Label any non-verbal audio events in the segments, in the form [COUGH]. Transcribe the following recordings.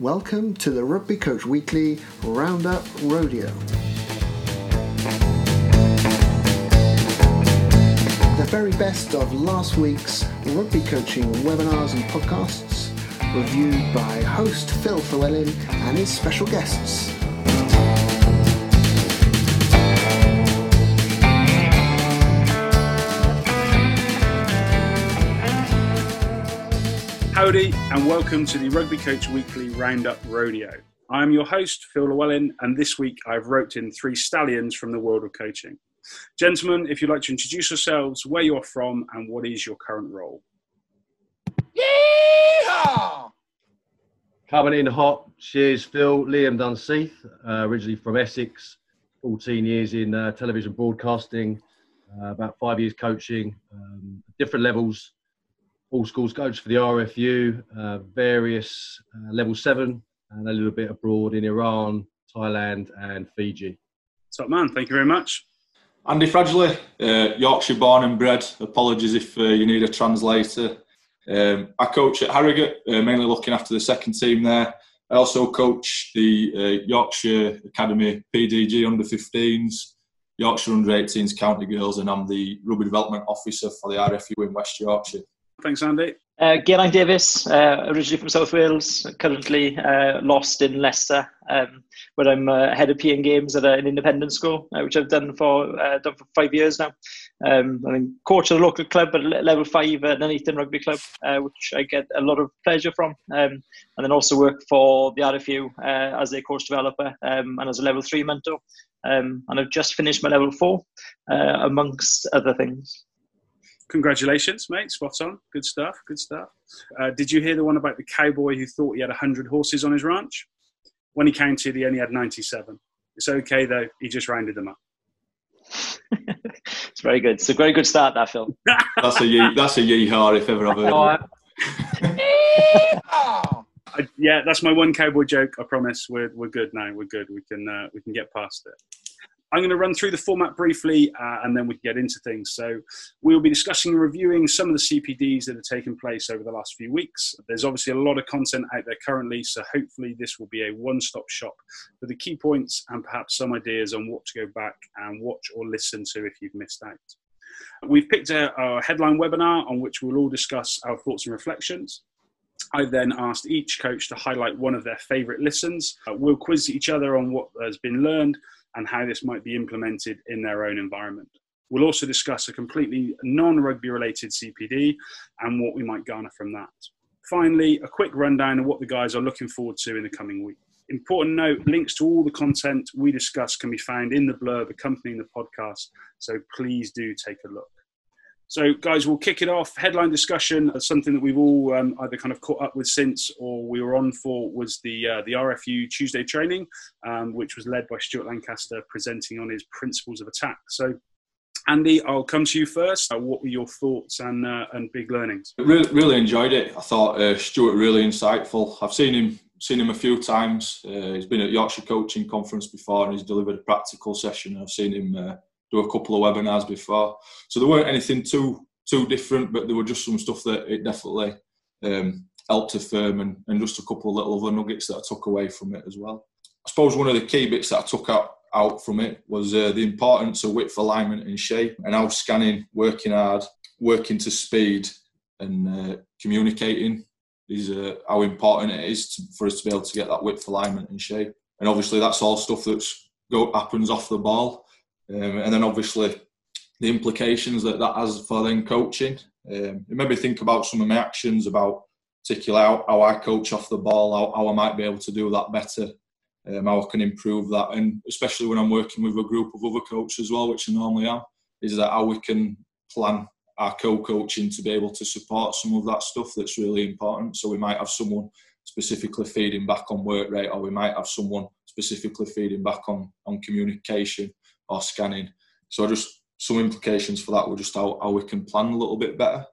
Welcome to the Rugby Coach Weekly Roundup Rodeo. The very best of last week's rugby coaching webinars and podcasts, reviewed by host Phil Llewellyn and his special guests. Howdy, and welcome to the Rugby Coach Weekly Roundup Rodeo. I'm your host, Phil Llewellyn, and this week I've roped in three stallions from the world of coaching. Gentlemen, if you'd like to introduce yourselves, where you're from, and what is your current role. Yeehaw! Coming in hot. Cheers, Phil. Liam Dunseith, uh, originally from Essex, 14 years in uh, television broadcasting, uh, about five years coaching, um, different levels, all schools coach for the RFU, uh, various uh, level seven, and a little bit abroad in Iran, Thailand, and Fiji. Top man, thank you very much. Andy Fradgley, uh, Yorkshire born and bred. Apologies if uh, you need a translator. Um, I coach at Harrogate, uh, mainly looking after the second team there. I also coach the uh, Yorkshire Academy PDG under 15s, Yorkshire under 18s County Girls, and I'm the Rugby Development Officer for the RFU in West Yorkshire. Thanks, Andy. Uh, Geraint Davis, uh, originally from South Wales, currently uh, lost in Leicester, um, where I'm uh, head of PN games at an independent school, uh, which I've done for uh, done for five years now. Um, I'm coach at a local club at level five at Nuneaton Rugby Club, uh, which I get a lot of pleasure from, um, and then also work for the RFU as a course developer um, and as a level three mentor. Um, and I've just finished my level four, amongst other things. Congratulations, mate. Spot on. Good stuff. Good stuff. Uh, did you hear the one about the cowboy who thought he had 100 horses on his ranch? When he counted, he only had 97. It's okay, though. He just rounded them up. [LAUGHS] it's very good. It's a very good start, that film. [LAUGHS] That's a yee, that's a yeehaw if ever I've heard Oh, it. [LAUGHS] I, yeah, that's my one cowboy joke. I promise. We're, we're good now. We're good. We can uh, we can get past it. I'm going to run through the format briefly, uh, and then we can get into things. So we'll be discussing and reviewing some of the CPDs that have taken place over the last few weeks. There's obviously a lot of content out there currently, so hopefully this will be a one-stop shop for the key points and perhaps some ideas on what to go back and watch or listen to if you've missed out. We've picked a, a headline webinar on which we'll all discuss our thoughts and reflections. I then asked each coach to highlight one of their favourite listens. Uh, we'll quiz each other on what has been learned and how this might be implemented in their own environment. We'll also discuss a completely non rugby related CPD and what we might garner from that. Finally, a quick rundown of what the guys are looking forward to in the coming week. Important note links to all the content we discuss can be found in the blurb accompanying the podcast, so please do take a look. So, guys, we'll kick it off. Headline discussion, uh, something that we've all um, either kind of caught up with since or we were on for, was the uh, the RFU Tuesday training, um, which was led by Stuart Lancaster presenting on his principles of attack. So, Andy, I'll come to you first. Uh, what were your thoughts and uh, and big learnings? Really, enjoyed it. I thought uh, Stuart really insightful. I've seen him seen him a few times. Uh, he's been at Yorkshire Coaching Conference before, and he's delivered a practical session. I've seen him do a couple of webinars before, so there weren't anything too too different, but there were just some stuff that it definitely um, helped affirm, and, and just a couple of little other nuggets that I took away from it as well. I suppose one of the key bits that I took out out from it was uh, the importance of width, alignment, and shape, and how scanning, working hard, working to speed, and uh, communicating is uh, how important it is to, for us to be able to get that width, alignment, and shape. And obviously, that's all stuff that's go, happens off the ball, um, and then obviously the implications that that has for then coaching. Um, it made me think about some of my actions, about particularly how, how I coach off the ball, how, how I might be able to do that better um, how I can improve that, and especially when I'm working with a group of other coaches as well, which I normally am, is that how we can plan our co-coaching to be able to support some of that stuff that's really important. So we might have someone specifically feeding back on work rate, or we might have someone specifically feeding back on on communication or scanning. So just some implications for that were just how, how we can plan a little bit better.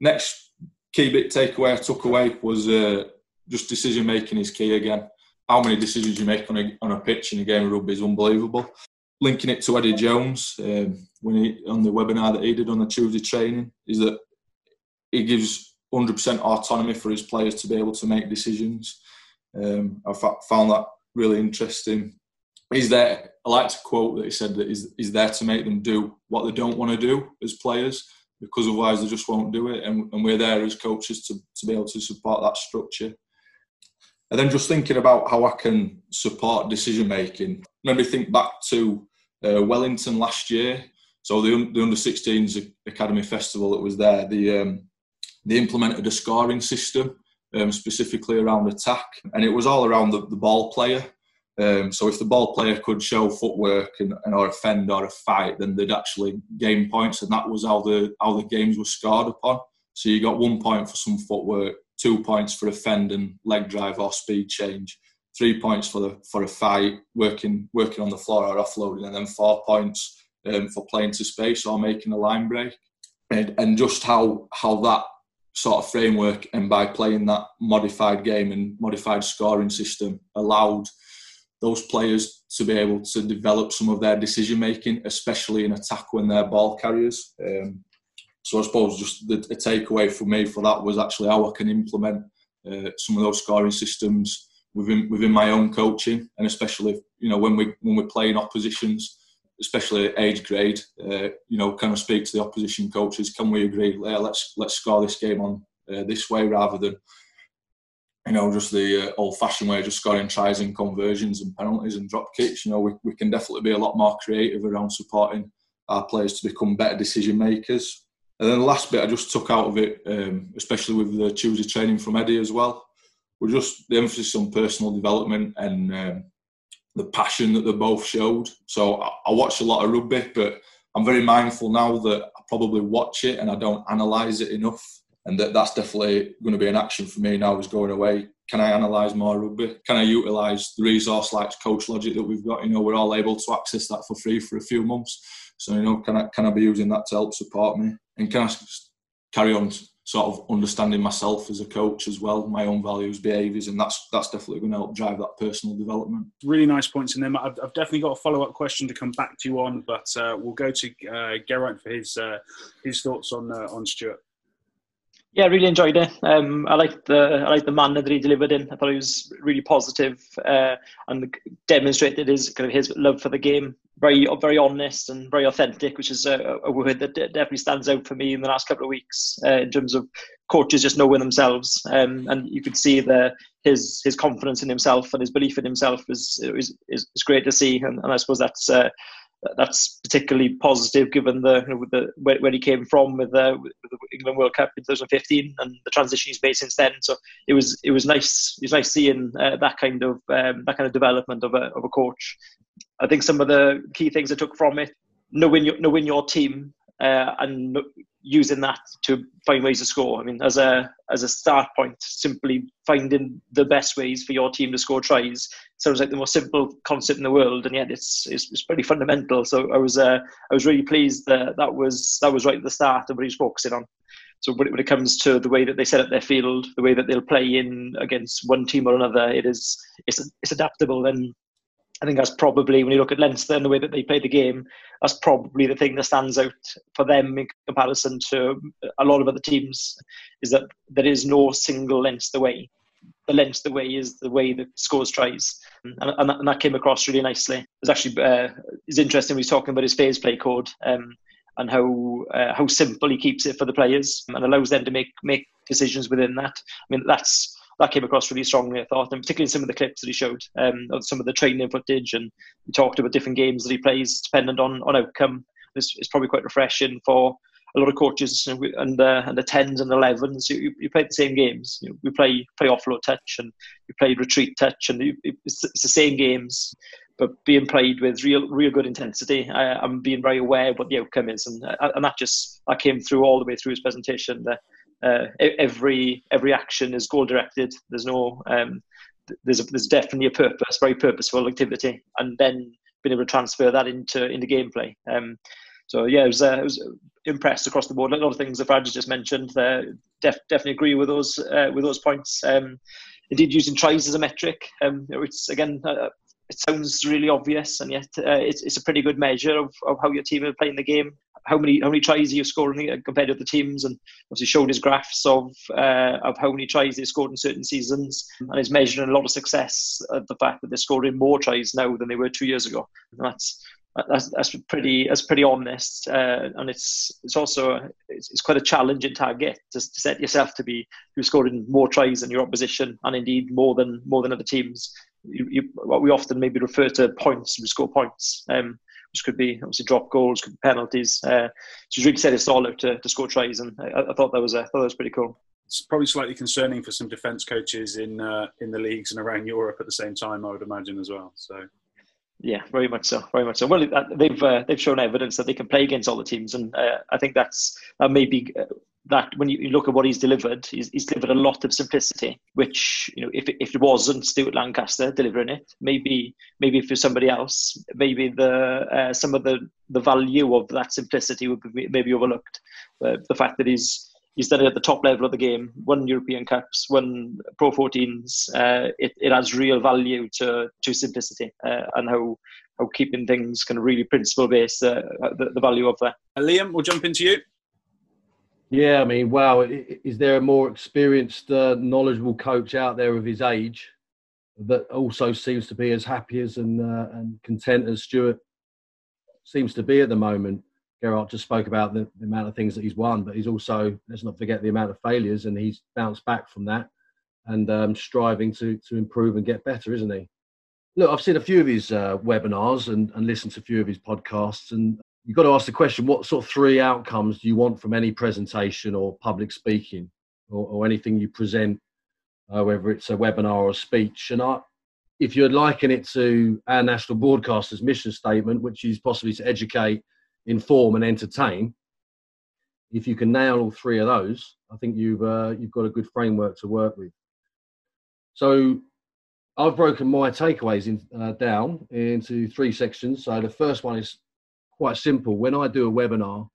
Next key bit takeaway I took away was uh, just decision making is key again how many decisions you make on a, on a pitch in a game of rugby is unbelievable. Linking it to Eddie Jones um, when he, on the webinar that he did on the Tuesday training is that he gives 100% autonomy for his players to be able to make decisions. Um, I found that really interesting. He's there. I like to quote that he said that he's, he's there to make them do what they don't want to do as players, because otherwise they just won't do it. And, and we're there as coaches to, to be able to support that structure. And then just thinking about how I can support decision making. Maybe think back to uh, Wellington last year. So the, the under 16s academy festival that was there, the um, they implemented a scoring system um, specifically around attack, and it was all around the, the ball player. Um, so if the ball player could show footwork and, and, or offend or a fight, then they'd actually gain points, and that was how the how the games were scored upon. So you got one point for some footwork, two points for offend and leg drive or speed change, three points for the for a fight, working working on the floor or offloading, and then four points um, for playing to space or making a line break. And, and just how how that sort of framework and by playing that modified game and modified scoring system allowed those players to be able to develop some of their decision making, especially in attack when they're ball carriers. Um, so I suppose just the, takeaway for me for that was actually how I can implement uh, some of those scoring systems within within my own coaching, and especially you know when we when we're playing oppositions especially age grade, uh, you know, kind of speak to the opposition coaches. Can we agree? Yeah, let's let's score this game on uh, this way rather than you know just the uh, old-fashioned way of just scoring tries and conversions and penalties and drop kicks. You know, we we can definitely be a lot more creative around supporting our players to become better decision makers. And then the last bit I just took out of it, um, especially with the Tuesday training from Eddie as well, was just the emphasis on personal development and um, the passion that they both showed. So I, I watch a lot of rugby, but I'm very mindful now that I probably watch it and I don't analyse it enough. And that, that's definitely going to be an action for me now is going away. Can I analyse more rugby? Can I utilise the resource like Coach Logic that we've got? You know, we're all able to access that for free for a few months. So, you know, can I, can I be using that to help support me? And can I carry on sort of understanding myself as a coach as well, my own values, behaviours, and that's that's definitely going to help drive that personal development. Really nice points in there. I've, I've definitely got a follow up question to come back to you on, but uh, we'll go to uh, Geraint for his uh, his thoughts on uh, on Stuart. Yeah, I really enjoyed it. Um, I liked the I liked the manner that he delivered in. I thought he was really positive, uh, and demonstrated his kind of his love for the game. Very very honest and very authentic, which is a, a word that definitely stands out for me in the last couple of weeks uh, in terms of coaches just knowing themselves. Um, and you could see the his his confidence in himself and his belief in himself is is, is, great to see. And, and I suppose that's uh, that's particularly positive given the, you know, the where, where, he came from with the, with the, England World Cup in 2015 and the transition he's made since then. So it was it was nice. It was nice seeing uh, that kind of um, that kind of development of a of a coach. I think some of the key things I took from it knowing your, knowing your team uh, and using that to find ways to score. I mean, as a as a start point, simply finding the best ways for your team to score tries sounds like the most simple concept in the world, and yet it's it's, it's pretty fundamental. So I was uh, I was really pleased that that was that was right at the start of what he's focusing on. So when it, when it comes to the way that they set up their field, the way that they'll play in against one team or another, it is it's it's adaptable and I think that's probably when you look at Leinster and the way that they play the game, that's probably the thing that stands out for them in comparison to a lot of other teams, is that there is no single Leinster way. The Leinster way is the way that scores tries, and, and, that, and that, came across really nicely. It was actually uh, it's interesting. He was talking about his phase play code um, and how uh, how simple he keeps it for the players and allows them to make make decisions within that. I mean, that's that came across really strongly, I thought, and particularly some of the clips that he showed, um, of some of the training footage, and he talked about different games that he plays dependent on on outcome. Is probably quite refreshing for a lot of coaches and uh, and the tens and elevens. You, you play the same games. You know, we play play offload touch and we play retreat touch, and it's, it's the same games, but being played with real real good intensity. I, am being very aware of what the outcome is, and uh, and that just that came through all the way through his presentation. Uh, every every action is goal directed. There's no um, there's a, there's definitely a purpose, very purposeful activity, and then being able to transfer that into into gameplay. Um, so yeah, it was, uh, was impressed across the board. A lot of things that Brad just mentioned. Uh, def, definitely agree with those uh, with those points. Um, indeed, using tries as a metric, um, it's again uh, it sounds really obvious, and yet uh, it's, it's a pretty good measure of, of how your team are playing the game. How many how many tries are you scoring compared to the teams? And obviously showed his graphs of uh, of how many tries they scored in certain seasons, and is measuring a lot of success at the fact that they're scoring more tries now than they were two years ago. And that's that's, that's pretty that's pretty honest, uh, and it's it's also it's, it's, quite a challenging target to, to set yourself to be who scoring more tries than your opposition, and indeed more than more than other teams. You, you, what we often maybe refer to points, we score points, um, which could be obviously drop goals, could be penalties. Uh, so really set his all out to, to score tries, and I, I thought that was a, I thought that was pretty cool it's probably slightly concerning for some defence coaches in uh, in the leagues and around Europe at the same time. I would imagine as well. So yeah, very much so. Very much so. Well, they've uh, they've shown evidence that they can play against all the teams, and uh, I think that's that maybe uh, that when you, look at what he's delivered, he's, he's, delivered a lot of simplicity. Which you know, if if it wasn't Stuart Lancaster delivering it, maybe maybe if for somebody else, maybe the uh, some of the the value of that simplicity would be maybe overlooked. Uh, the fact that he's he's done it at the top level of the game, won European Cups, won Pro 14s. Uh, it, it has real value to, to simplicity uh, and how, how keeping things kind of really principle based, uh, the, the, value of that. Uh, Liam, we'll jump into you. Yeah, I mean, wow, is there a more experienced, uh, knowledgeable coach out there of his age that also seems to be as happy as and, uh, and content as Stuart seems to be at the moment? Geraint just spoke about the, the, amount of things that he's won, but he's also let's not forget the amount of failures, and he's bounced back from that and um, striving to to improve and get better, isn't he? Look, I've seen a few of his uh, webinars and, and listened to a few of his podcasts, and you've got to ask the question: what sort of three outcomes do you want from any presentation or public speaking or, or anything you present, uh, whether it's a webinar or a speech? And I, if you'd liken it to our national broadcaster's mission statement, which is possibly to educate inform and entertain. If you can nail all three of those i think you've uh, you've got a good framework to work with. So i've broken my takeaways in, uh, down into three sections. So the first one is quite simple. When i do a webinar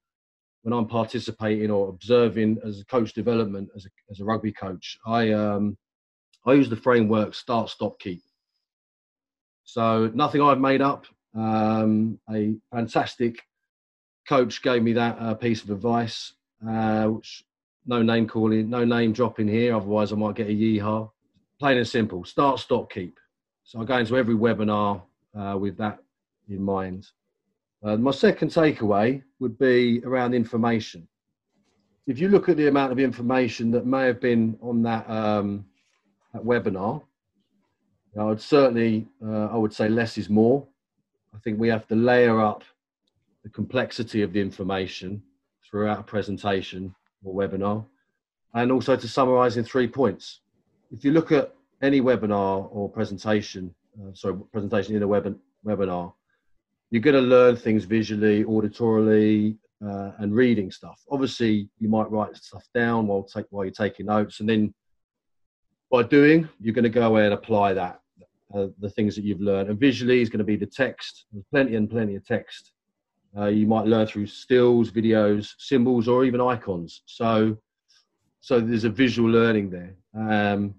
when i'm participating or observing as a coach development as a, as a rugby coach i um i use the framework start stop keep. So nothing i've made up um, a fantastic coach gave me that uh, piece of advice, uh, which no name calling, no name dropping here, otherwise I might get a yeehaw. Plain and simple, start, stop, keep. So I go into every webinar uh, with that in mind. Uh, my second takeaway would be around information. If you look at the amount of information that may have been on that, um, that webinar, I would certainly, uh, I would say less is more. I think we have to layer up the complexity of the information throughout a presentation or webinar, and also to summarize in three points. If you look at any webinar or presentation, uh, sorry, presentation in a web- webinar, you're going to learn things visually, auditorily, uh, and reading stuff. Obviously, you might write stuff down while take while you're taking notes, and then by doing, you're going to go away and apply that, uh, the things that you've learned. And visually is going to be the text. There's plenty and plenty of text uh, you might learn through stills, videos, symbols, or even icons. So, so there's a visual learning there. Um,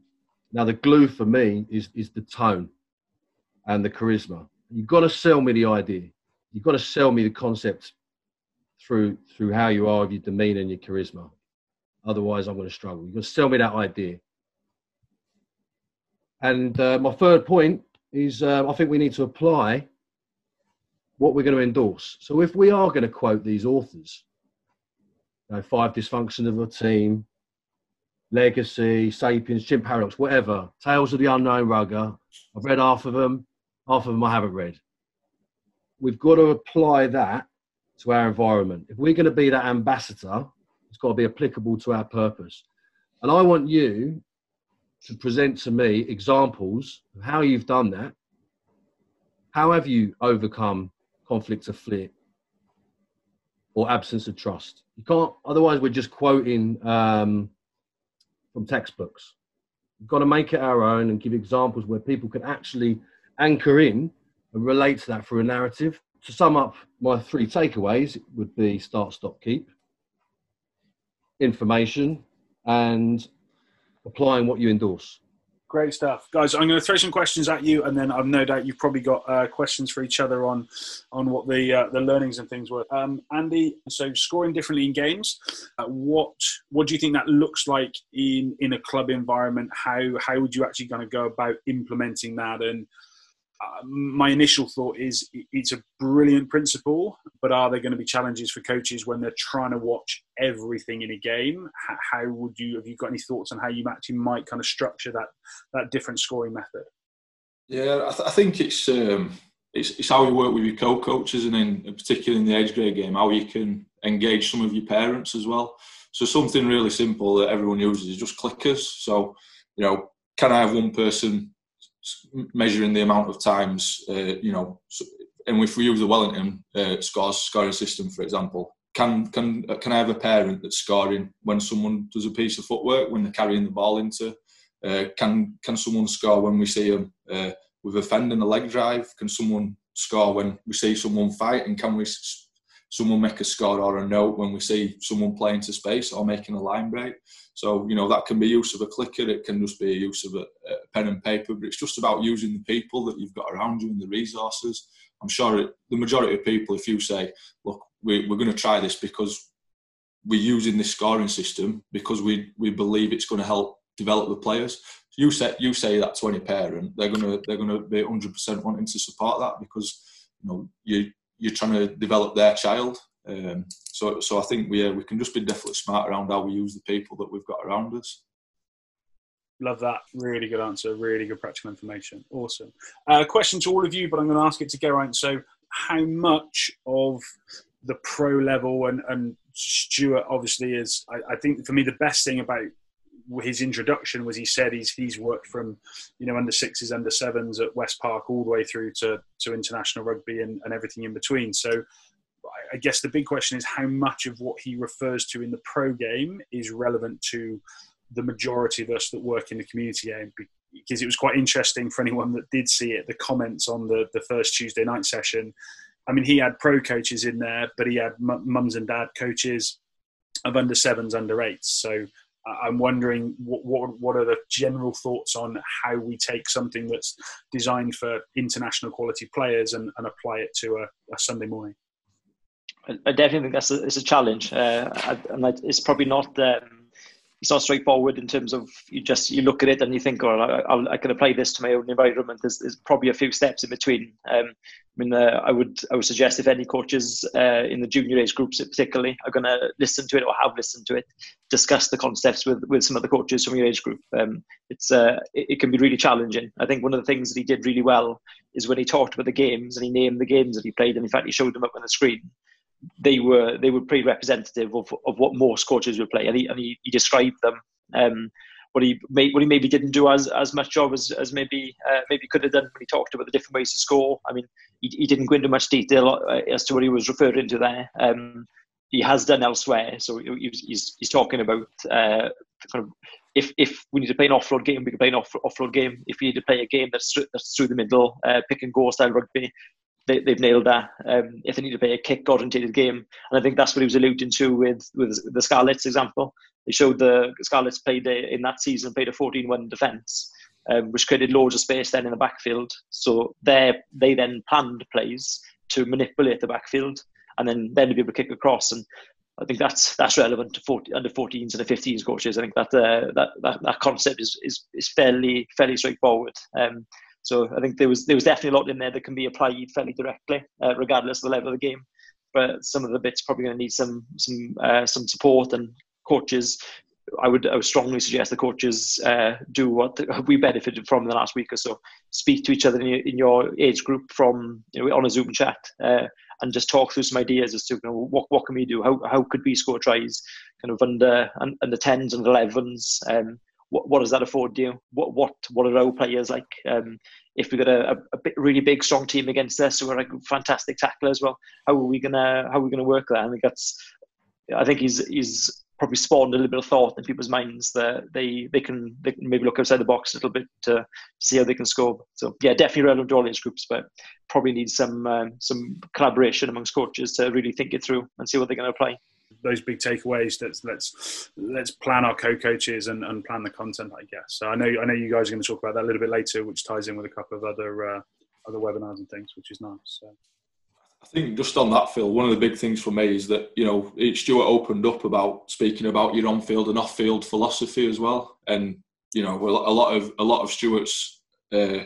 now, the glue for me is is the tone and the charisma. You've got to sell me the idea. You've got to sell me the concept through through how you are, your demeanor, and your charisma. Otherwise, I'm going to struggle. You've got to sell me that idea. And uh, my third point is, uh, I think we need to apply what we're going to endorse. So if we are going to quote these authors, you know, Five Dysfunctions of a Team, Legacy, Sapiens, Chimp Paradox, whatever, Tales of the Unknown Rugger, I've read half of them, half of them I haven't read. We've got to apply that to our environment. If we're going to be that ambassador, it's got to be applicable to our purpose. And I want you to present to me examples of how you've done that. How have you overcome conflict of fear or absence of trust. You can't, otherwise, we're just quoting um, from textbooks. We've got to make it our own and give examples where people can actually anchor in and relate to that through a narrative. To sum up my three takeaways, would be start, stop, keep, information, and applying what you endorse. Great stuff, guys. I'm going to throw some questions at you, and then I've no doubt you've probably got uh, questions for each other on on what the uh, the learnings and things were. Um, Andy, so scoring differently in games, uh, what what do you think that looks like in in a club environment? How how would you actually going to go about implementing that? And uh, my initial thought is it's a brilliant principle, but are there going to be challenges for coaches when they're trying to watch everything in a game? How, would you have you got any thoughts on how you actually might kind of structure that that different scoring method? Yeah, I, th- I think it's, um, it's it's how you work with your co-coaches, and in particularly in the age grade game, how you can engage some of your parents as well. So something really simple that everyone uses is just clickers. So you know, can I have one person measuring the amount of times, uh, you know, and if we use the Wellington uh, scores scoring system, for example, can can uh, can I have a parent that's scoring when someone does a piece of footwork when they're carrying the ball into? Uh, can can someone score when we see them uh, with a fend and a leg drive? Can someone score when we see someone fight? And can we someone make a score or a note when we see someone playing to space or making a line break? So, you know, that can be use of a clicker, it can just be a use of a, a pen and paper, but it's just about using the people that you've got around you and the resources. I'm sure it, the majority of people, if you say, look, we, we're going to try this because we're using this scoring system because we, we believe it's going to help develop the players. You say you say that to any parent, they're gonna they're gonna be 100% wanting to support that because you know you you're trying to develop their child um, so, so I think we uh, we can just be definitely smart around how we use the people that we've got around us. Love that. Really good answer. Really good practical information. Awesome. Uh, question to all of you, but I'm going to ask it to Geraint. So, how much of the pro level and, and Stuart obviously is, I, I think for me, the best thing about his introduction was he said he's he's worked from you know under sixes under sevens at west park all the way through to to international rugby and, and everything in between so I guess the big question is how much of what he refers to in the pro game is relevant to the majority of us that work in the community game. Because it was quite interesting for anyone that did see it, the comments on the, the first Tuesday night session. I mean, he had pro coaches in there, but he had mums and dad coaches of under sevens, under eights. So I'm wondering what, what, what are the general thoughts on how we take something that's designed for international quality players and, and apply it to a, a Sunday morning. I definitely think that's a, it's a challenge, uh, and it's probably not um, it's not straightforward in terms of you just you look at it and you think, oh, I, I can apply this to my own environment. There's, there's probably a few steps in between. Um, I mean, uh, I would I would suggest if any coaches uh, in the junior age groups, particularly, are going to listen to it or have listened to it, discuss the concepts with, with some of the coaches from your age group. Um, it's uh, it, it, can be really challenging. I think one of the things that he did really well is when he talked about the games and he named the games that he played, and in fact he showed them up on the screen they were they were pretty representative of, of what most coaches would play, and he, and he, he described them. Um, what he may, what he maybe didn't do as, as much job as, as maybe uh, maybe could have done when he talked about the different ways to score. I mean, he, he didn't go into much detail uh, as to what he was referring to there. Um, he has done elsewhere, so he's, he's, he's talking about uh, kind of if if we need to play an offload game, we can play an off, offload game. If we need to play a game that's, that's through the middle, uh, pick and go style rugby, they, have nailed that. Um, if they need to play a kick orientated game, and I think that's what he was alluding to with with the Scarlets example. They showed the Scarlets played a, in that season played a 14-1 defence, um, which created loads of space then in the backfield. So they they then planned plays to manipulate the backfield, and then then to be able to kick across. And I think that's that's relevant to 40, under 14s and the 15s coaches. I think that uh, that, that that concept is is, is fairly fairly straightforward. Um, so I think there was there was definitely a lot in there that can be applied fairly directly, uh, regardless of the level of the game. But some of the bits probably going to need some some uh, some support and coaches. I would I would strongly suggest the coaches uh, do what we benefited from the last week or so. Speak to each other in your, in your age group from you know, on a Zoom chat uh, and just talk through some ideas as to you know, what what can we do? How how could we score tries? Kind of under and under tens and elevens. Um, what, what does that afford you? What what what are our players like? Um, if we've got a, a, bit, really big strong team against us, who are a fantastic tackler as well, how are we gonna how are we gonna work that? I think that's I think he's he's probably spawned a little bit of thought in people's minds that they they can they can maybe look outside the box a little bit to see how they can score. So yeah, definitely relevant to all age groups, but probably need some um, some collaboration amongst coaches to really think it through and see what they're going to apply. Those big takeaways. Let's let's let's plan our co-coaches and, and plan the content. I guess. So I know I know you guys are going to talk about that a little bit later, which ties in with a couple of other uh, other webinars and things, which is nice. So. I think just on that, Phil, one of the big things for me is that you know Stuart opened up about speaking about your on-field and off-field philosophy as well, and you know a lot of a lot of Stuart's. Uh,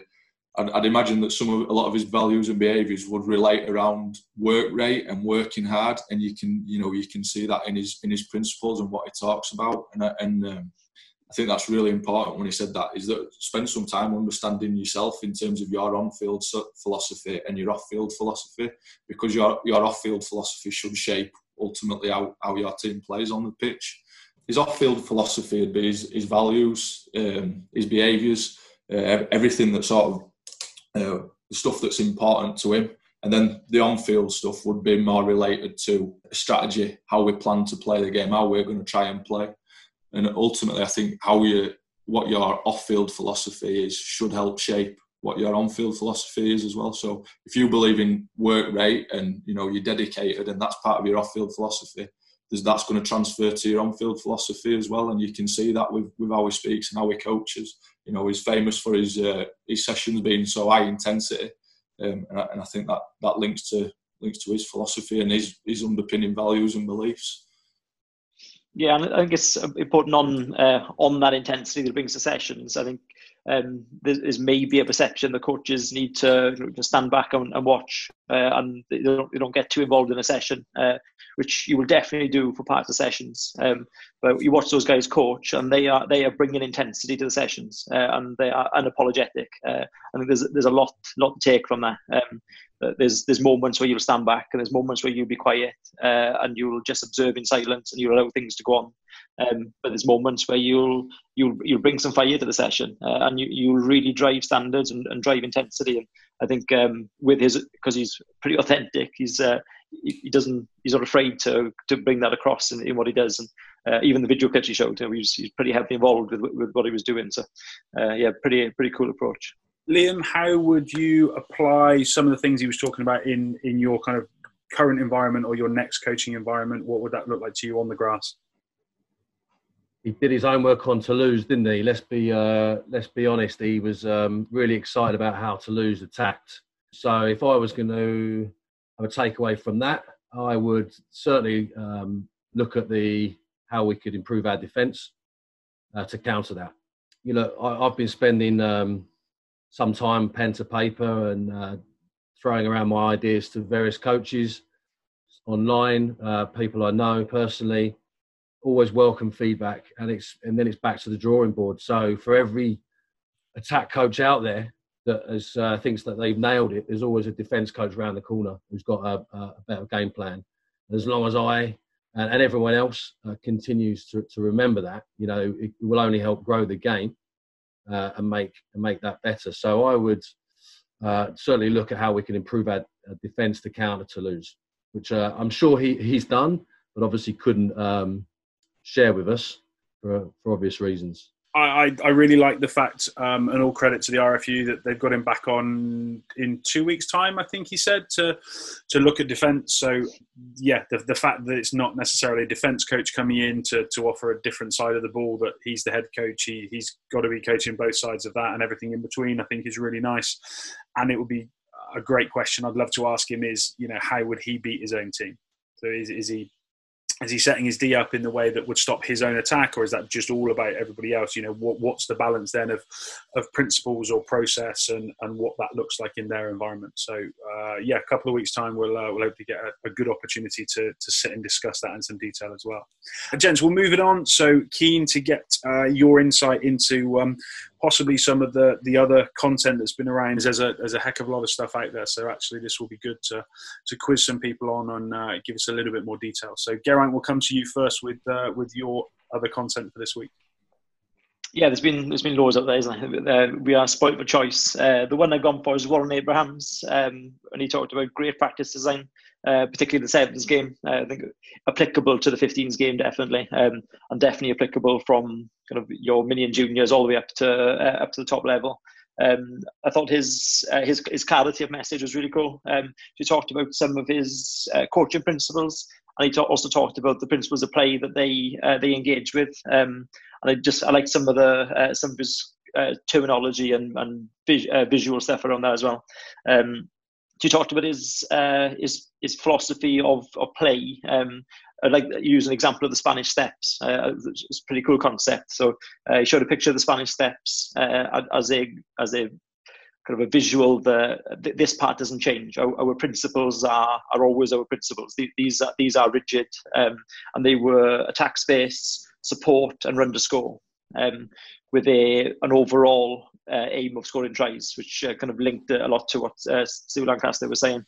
I'd, I'd, imagine that some of a lot of his values and behaviours would relate around work rate and working hard, and you can you know you can see that in his in his principles and what he talks about, and and um, I think that's really important when he said that is that spend some time understanding yourself in terms of your on-field philosophy and your off-field philosophy, because your your off-field philosophy should shape ultimately how, how your team plays on the pitch. His off-field philosophy would be his, his values, um, his behaviours, uh, everything that sort of uh, the stuff that's important to him. And then the on-field stuff would be more related to strategy, how we plan to play the game, how we're going to try and play and ultimately, I think how you what your off-field philosophy is should help shape what your on-field philosophy is as well. So if you believe in work rate and you know you're dedicated, and that's part of your off-field philosophy, that's going to transfer to your on-field philosophy as well. And you can see that with, with how he speaks and how he coaches. You know, he's famous for his uh, his sessions being so high intensity, um, and, I, and I think that that links to links to his philosophy and his his underpinning values and beliefs. Yeah, and I think it's important on uh, on that intensity that brings to sessions. I think um, there's maybe a perception that coaches need to, to stand back and, and watch, uh, and they don't, they don't, get too involved in a session, uh, which you will definitely do for parts of sessions. Um, but you watch those guys coach, and they are they are bringing intensity to the sessions, uh, and they are unapologetic. Uh, I think there's there's a lot lot to take from that. Um, there's there's moments where you'll stand back and there's moments where you'll be quiet uh, and you'll just observe in silence and you'll allow things to go on um, but there's moments where you'll you'll you'll bring some fire to the session uh, and you you'll really drive standards and, and drive intensity and I think um, with his because he's pretty authentic he's uh, he, he, doesn't he's not afraid to to bring that across in, in what he does and uh, even the video clips he showed he was, he's pretty heavily involved with with what he was doing so uh, yeah pretty pretty cool approach Liam, how would you apply some of the things he was talking about in in your kind of current environment or your next coaching environment? What would that look like to you on the grass? He did his own work on Toulouse, didn't he? Let's be uh, let's be honest. He was um, really excited about how Toulouse attacked. So if I was going to have a takeaway from that, I would certainly um, look at the how we could improve our defence uh, to counter that. You know, I, have been spending um, some time pen to paper and uh, throwing around my ideas to various coaches online, uh, people I know personally. Always welcome feedback, and it's and then it's back to the drawing board. So for every attack coach out there that uh, thinks that they've nailed it, there's always a defence coach around the corner who's got a, a better game plan. As long as I and, and everyone else uh, continues to, to remember that, you know, it will only help grow the game uh, and make and make that better. So I would uh, certainly look at how we can improve our, our defence to counter Toulouse, which uh, I'm sure he, he's done, but obviously couldn't um, share with us for, for obvious reasons. I, I, really like the fact, um, and all credit to the RFU that they've got him back on in two weeks' time. I think he said to to look at defence. So yeah, the, the fact that it's not necessarily a defence coach coming in to, to offer a different side of the ball, that he's the head coach, he he's got to be coaching both sides of that and everything in between. I think is really nice, and it would be a great question. I'd love to ask him is you know how would he beat his own team? So is is he is he setting his D up in the way that would stop his own attack, or is that just all about everybody else? You know, what, what's the balance then of of principles or process, and, and what that looks like in their environment? So, uh, yeah, a couple of weeks time, we'll uh, we'll hopefully get a, a, good opportunity to to sit and discuss that in some detail as well. Uh, gents, we'll move it on. So, keen to get uh, your insight into um, possibly some of the the other content that's been around. There's a there's a heck of a lot of stuff out there. So actually, this will be good to to quiz some people on and uh, give us a little bit more detail. So Geraint, we'll come to you first with uh, with your other content for this week. Yeah, there's been there's been loads out there, isn't there? Uh, we are spoilt for choice. Uh, the one I've gone for is Warren Abrahams, um, and he talked about great practice design uh, particularly the sevens game. Uh, I think applicable to the 15s game definitely, um, and definitely applicable from kind of your mini and juniors all the way up to uh, up to the top level. Um, I thought his uh, his his clarity of message was really cool. Um, he talked about some of his uh, coaching principles and he also talked about the principles of play that they uh, they engage with. Um, and I just I like some of the some of his terminology and and vis- visual stuff around that as well. Um, he talked about his uh, his his philosophy of of play. Um, I'd like to use an example of the Spanish Steps. Uh, it's a pretty cool concept. So uh, he showed a picture of the Spanish Steps uh, as a as a kind of a visual. The this part doesn't change. Our, our principles are are always our principles. These are these are rigid, um, and they were attack space, support, and run to score. Um, with a an overall uh, aim of scoring tries, which uh, kind of linked a lot to what uh, Stu Lancaster was saying.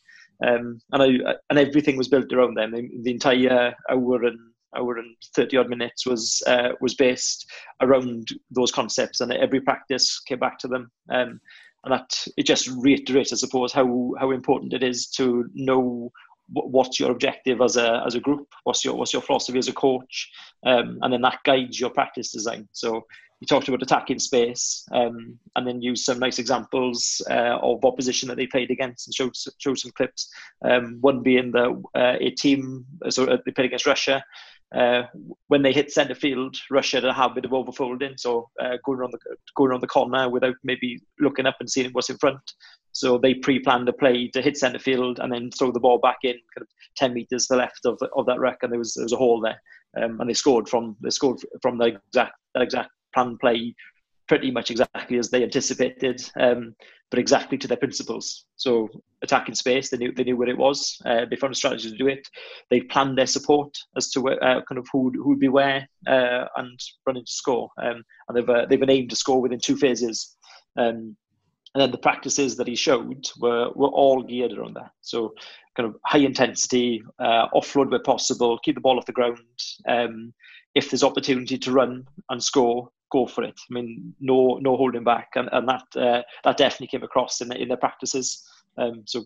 Um, and I and everything was built around them. The entire hour and hour and thirty odd minutes was uh, was based around those concepts, and every practice came back to them. Um, and that it just reiterates, I suppose, how how important it is to know what's your objective as a as a group, what's your what's your philosophy as a coach, um, and then that guides your practice design. So you talked about attacking space, um, and then used some nice examples uh, of opposition that they played against and showed showed some clips. Um, one being the uh, a team, so they played against Russia. Uh, when they hit centre field, Russia had a habit of overfolding, so uh, going around the going around the corner without maybe looking up and seeing what's in front. So they pre-planned a play to hit centre field and then throw the ball back in, kind of ten metres to the left of of that ruck, and there was there was a hole there, um, and they scored from they scored from the exact that exact plan play pretty much exactly as they anticipated, um, but exactly to their principles. So attacking space, they knew they knew where it was. Uh, they found a strategy to do it. They planned their support as to uh, kind of who who would be where uh, and running to score. Um, and they've uh, they've been aimed to score within two phases. Um, and then the practices that he showed were were all geared around that. So kind of high intensity, uh, offload where possible, keep the ball off the ground. Um, if there's opportunity to run and score, go for it. I mean, no no holding back, and, and that uh, that definitely came across in the, in their practices. Um, so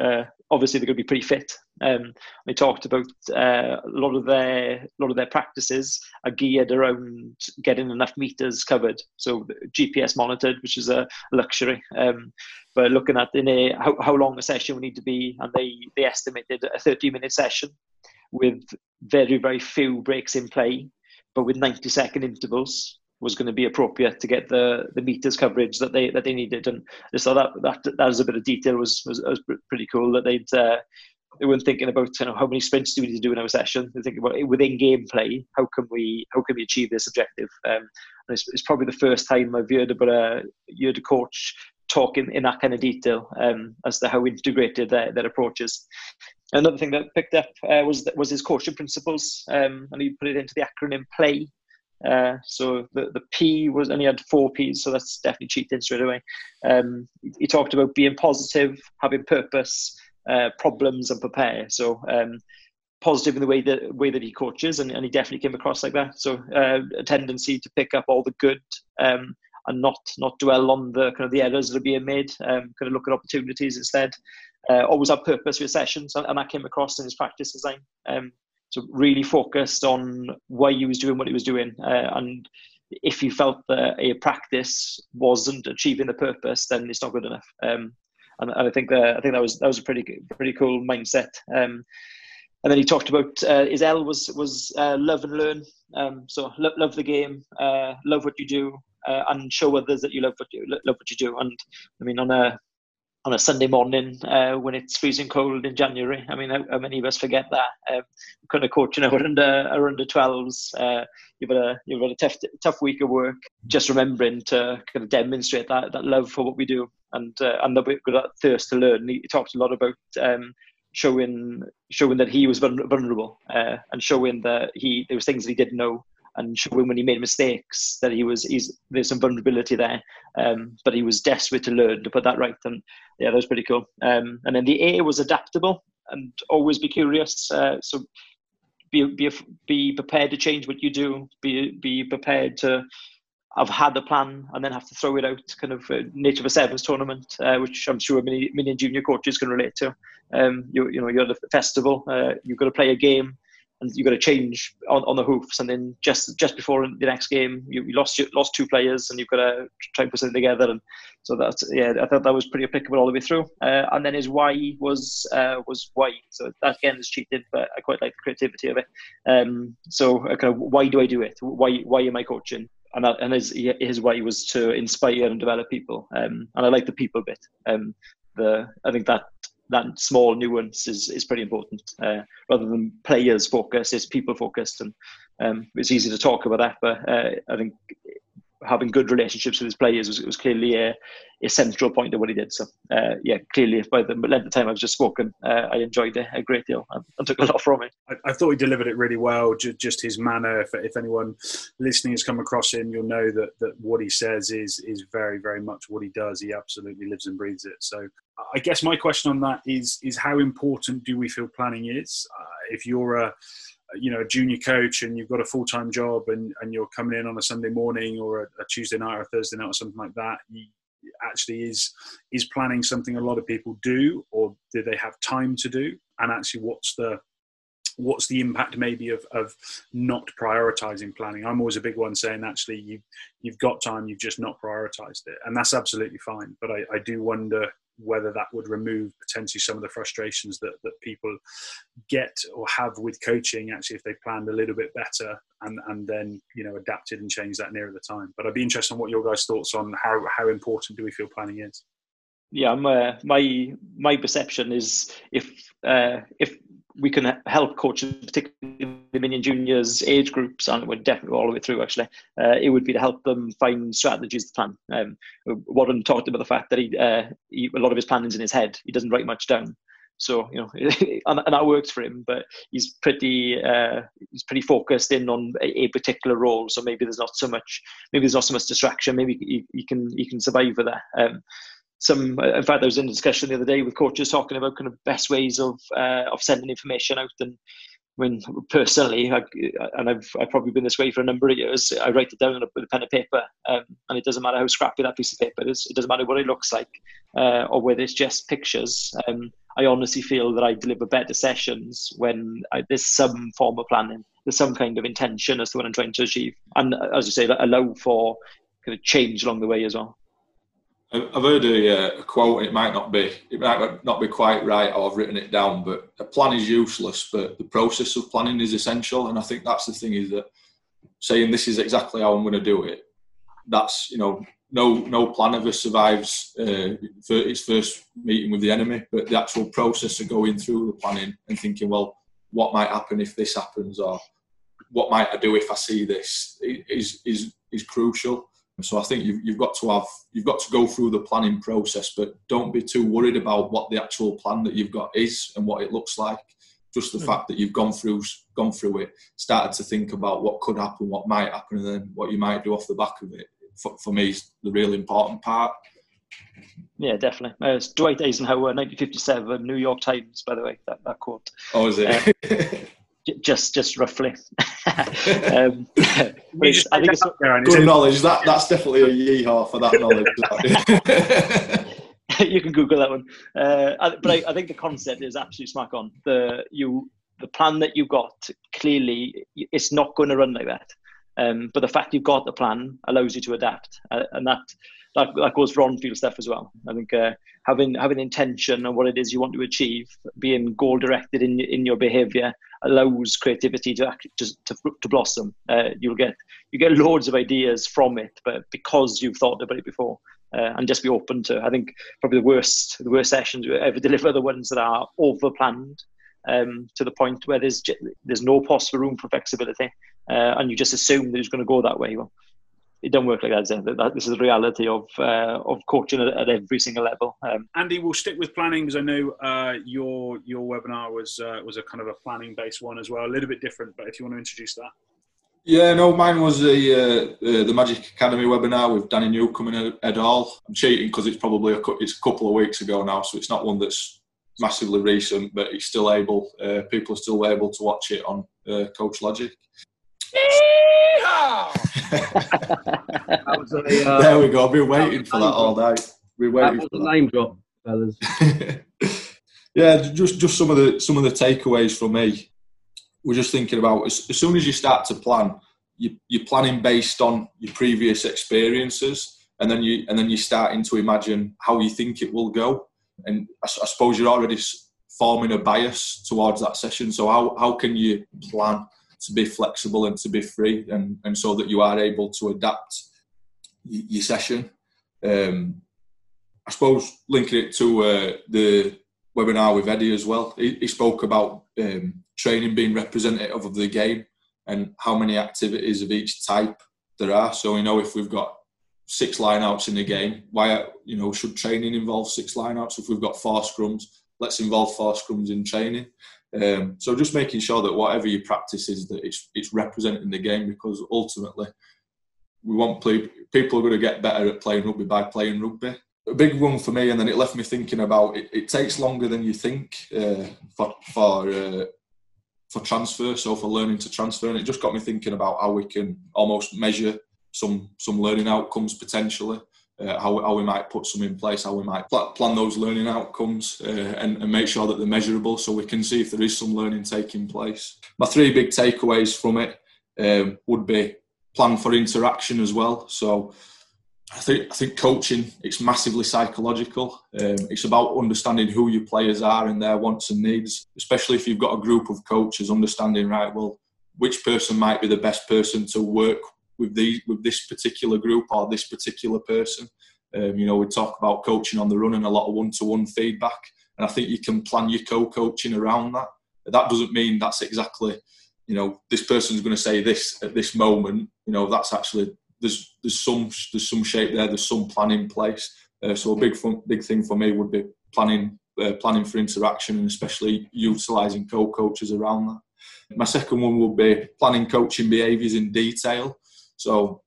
uh, obviously they're going to be pretty fit. Um, they talked about uh, a lot of their a lot of their practices are geared around getting enough meters covered, so GPS monitored, which is a luxury. Um, but looking at in a how, how long a session would need to be, and they they estimated a 30 minute session with very very few breaks in play but with 90 second intervals was going to be appropriate to get the the meters coverage that they that they needed. And so that that that was a bit of detail was was, was pretty cool that they'd uh, they weren't thinking about you know how many sprints do we need to do in our session? They're thinking about within game play how can we how can we achieve this objective? Um, and it's, it's probably the first time I've heard about a heard a coach talking in that kind of detail um, as to how integrated their, their approach is Another thing that picked up uh, was was his coaching principles, um, and he put it into the acronym PLAY. Uh, so the, the P was, and he had four P's, so that's definitely cheating straight away. Um, he talked about being positive, having purpose, uh, problems, and prepare. So um, positive in the way that way that he coaches, and, and he definitely came across like that. So uh, a tendency to pick up all the good um, and not not dwell on the kind of the errors that are being made. Um, kind of look at opportunities instead. Uh, always have purpose for sessions, and, and, that came across in his practice design. Um, so really focused on why he was doing what he was doing, uh, and if he felt that a practice wasn't achieving the purpose, then it's not good enough. Um, and, and, I think that I think that was that was a pretty pretty cool mindset. Um, and then he talked about uh, his L was was uh, love and learn. Um, so lo- love the game, uh, love what you do, uh, and show others that you love what you love what you do. And I mean, on a on a Sunday morning uh, when it's freezing cold in January. I mean, how, how many of us forget that? Um, kind of coaching our under our under twelves. Uh, you've had a you've had a tough tough week of work. Just remembering to kind of demonstrate that that love for what we do and uh, and that that thirst to learn. He talked a lot about. Um, showing showing that he was vulnerable uh, and showing that he there was things that he didn't know and showing when he made mistakes that he was he's there's some vulnerability there um, but he was desperate to learn to put that right and yeah that was pretty cool. Um, and then the a was adaptable and always be curious uh, so be, be be prepared to change what you do be be prepared to have had a plan and then have to throw it out kind of uh, nature of a sevens tournament uh, which i'm sure many many junior coaches can relate to. Um, you, you know you're at a festival uh, you've got to play a game and you've got to change on, on the hoofs, and then just just before the next game, you, you lost lost two players, and you've got to try and put something together. And so that's yeah, I thought that was pretty applicable all the way through. Uh, and then his why was uh, was why. So that again is cheated, but I quite like the creativity of it. Um, so uh, kind of why do I do it? Why why am I coaching? And, that, and his his way was to inspire and develop people. Um, and I like the people bit. Um, the I think that that small nuance is, is pretty important. Uh, rather than players focused, it's people focused, and um, it's easy to talk about that. But uh, I think having good relationships with his players was, was clearly a, a central point of what he did. So uh, yeah, clearly by the length of time I've just spoken, uh, I enjoyed it a great deal and, and took a lot from it. I, I, thought he delivered it really well. Just, just his manner. If, if, anyone listening has come across him, you'll know that that what he says is is very very much what he does. He absolutely lives and breathes it. So I guess my question on that is is how important do we feel planning is? Uh, if you're a you know a junior coach and you've got a full-time job and, and you're coming in on a sunday morning or a, a tuesday night or a thursday night or something like that you, actually is is planning something a lot of people do or do they have time to do? And actually what's the what's the impact maybe of, of not prioritizing planning? I'm always a big one saying actually you you've got time you've just not prioritized it. And that's absolutely fine. But i, I do wonder whether that would remove potentially some of the frustrations that, that people get or have with coaching actually if they planned a little bit better and, and then you know adapted and changed that nearer the time. But i'd be interested in what your guys thoughts on how, how important do we feel planning is? Yeah uh, my my perception is if uh, if we can help coaches, particularly the mini and juniors age groups, and we're definitely all the way through. Actually, uh, it would be to help them find strategies to plan. Um, Warren talked about the fact that he, uh, he, a lot of his planning's in his head. He doesn't write much down. So you know, [LAUGHS] and, that works for him. But he's pretty uh, he's pretty focused in on a, a, particular role. So maybe there's not so much maybe there's not so much distraction. Maybe he, he can he can survive with that. Um, some in fact there was in a discussion the other day with coaches talking about kind of best ways of uh, of sending information out. And when personally I, and I've, I've probably been this way for a number of years. I write it down with a pen and paper um, and it doesn't matter how scrappy that piece of paper is. It doesn't matter what it looks like uh, or whether it's just pictures. Um, I honestly feel that I deliver better sessions when I, there's some form of planning there's some kind of intention as to what I'm trying to achieve and as you say that allow for kind of change along the way as well I've heard a, uh, a, quote. It might not be, it might not be quite right, or I've written it down. But a plan is useless, but the process of planning is essential. And I think that's the thing is that saying this is exactly how I'm going to do it. That's you know, no no plan ever survives uh, its first meeting with the enemy, but the actual process of going through the planning and thinking, well, what might happen if this happens, or what might I do if I see this, is is is crucial. So I think you've, you've got to have you've got to go through the planning process, but don't be too worried about what the actual plan that you've got is and what it looks like. Just the mm. fact that you've gone through gone through it, started to think about what could happen, what might happen, and then what you might do off the back of it. For, for me, is the real important part. Yeah, definitely. Uh, it's Dwight Eisenhower, 1957, New York Times, by the way, that, that quote. Oh, is it? Uh, [LAUGHS] just just roughly. [LAUGHS] um, [LAUGHS] I think it's good knowledge. That that's definitely a yeehaw for that knowledge. [LAUGHS] you can Google that one. Uh, but I, I, think the concept is absolutely smack on. The you the plan that you got clearly it's not going to run like that. Um, but the fact you've got the plan allows you to adapt, uh, and that that, that goes for on-field stuff as well. I think uh, having having intention and what it is you want to achieve, being goal-directed in in your behaviour, allows creativity to just to, to blossom. Uh, you'll get you get loads of ideas from it, but because you've thought about it before. Uh, and just be open to. I think probably the worst, the worst sessions we ever deliver are the ones that are over planned um, to the point where there's there's no possible room for flexibility, uh, and you just assume that it's going to go that way. Well, it don't work like that. that this is the reality of uh, of coaching at, at, every single level. Um, Andy, we'll stick with planning because I know uh, your your webinar was uh, was a kind of a planning based one as well, a little bit different. But if you want to introduce that. Yeah, no, mine was the uh, uh, the Magic Academy webinar with Danny Newcombe and Ed Hall. I'm cheating because it's probably a, it's a couple of weeks ago now, so it's not one that's massively recent, but it's still able. Uh, people are still able to watch it on Coach Logic. A, uh, [LAUGHS] there we go. I've been waiting for that all night. We waiting for the name drop, fellas. [LAUGHS] yeah, just just some of the some of the takeaways from me. we're just thinking about as, as soon as you start to plan, you, you're planning based on your previous experiences, and then you and then you're starting to imagine how you think it will go. And I, I suppose you're already forming a bias towards that session. So how, how can you plan to be flexible and to be free and, and so that you are able to adapt your session? Um, I suppose linking it to uh, the webinar with Eddie as well, he, he spoke about um, training being representative of the game and how many activities of each type there are. So you know if we've got six lineouts in the game, why you know should training involve six lineouts? If we've got four scrums, let's involve four scrums in training. Um, so just making sure that whatever you practice is that it's it's representing the game because ultimately we want play, people are going to get better at playing rugby by playing rugby. A big one for me, and then it left me thinking about it. It takes longer than you think uh, for for uh, for transfer, so for learning to transfer, and it just got me thinking about how we can almost measure some some learning outcomes potentially uh, how, how we might put some in place, how we might pl- plan those learning outcomes uh, and, and, make sure that they're measurable so we can see if there is some learning taking place. My three big takeaways from it um, would be plan for interaction as well. So I think I think coaching it's massively psychological. Um, it's about understanding who your players are and their wants and needs, especially if you've got a group of coaches understanding right well which person might be the best person to work with the with this particular group or this particular person. Um, you know, we talk about coaching on the run and a lot of one-to-one feedback, and I think you can plan your co-coaching around that. That doesn't mean that's exactly, you know, this person's going to say this at this moment. You know, that's actually there's there's some there's some shape there. There's some plan in place. Uh, so a big fun, big thing for me would be planning uh, planning for interaction and especially utilising co-coaches around that. My second one would be planning coaching behaviours in detail. So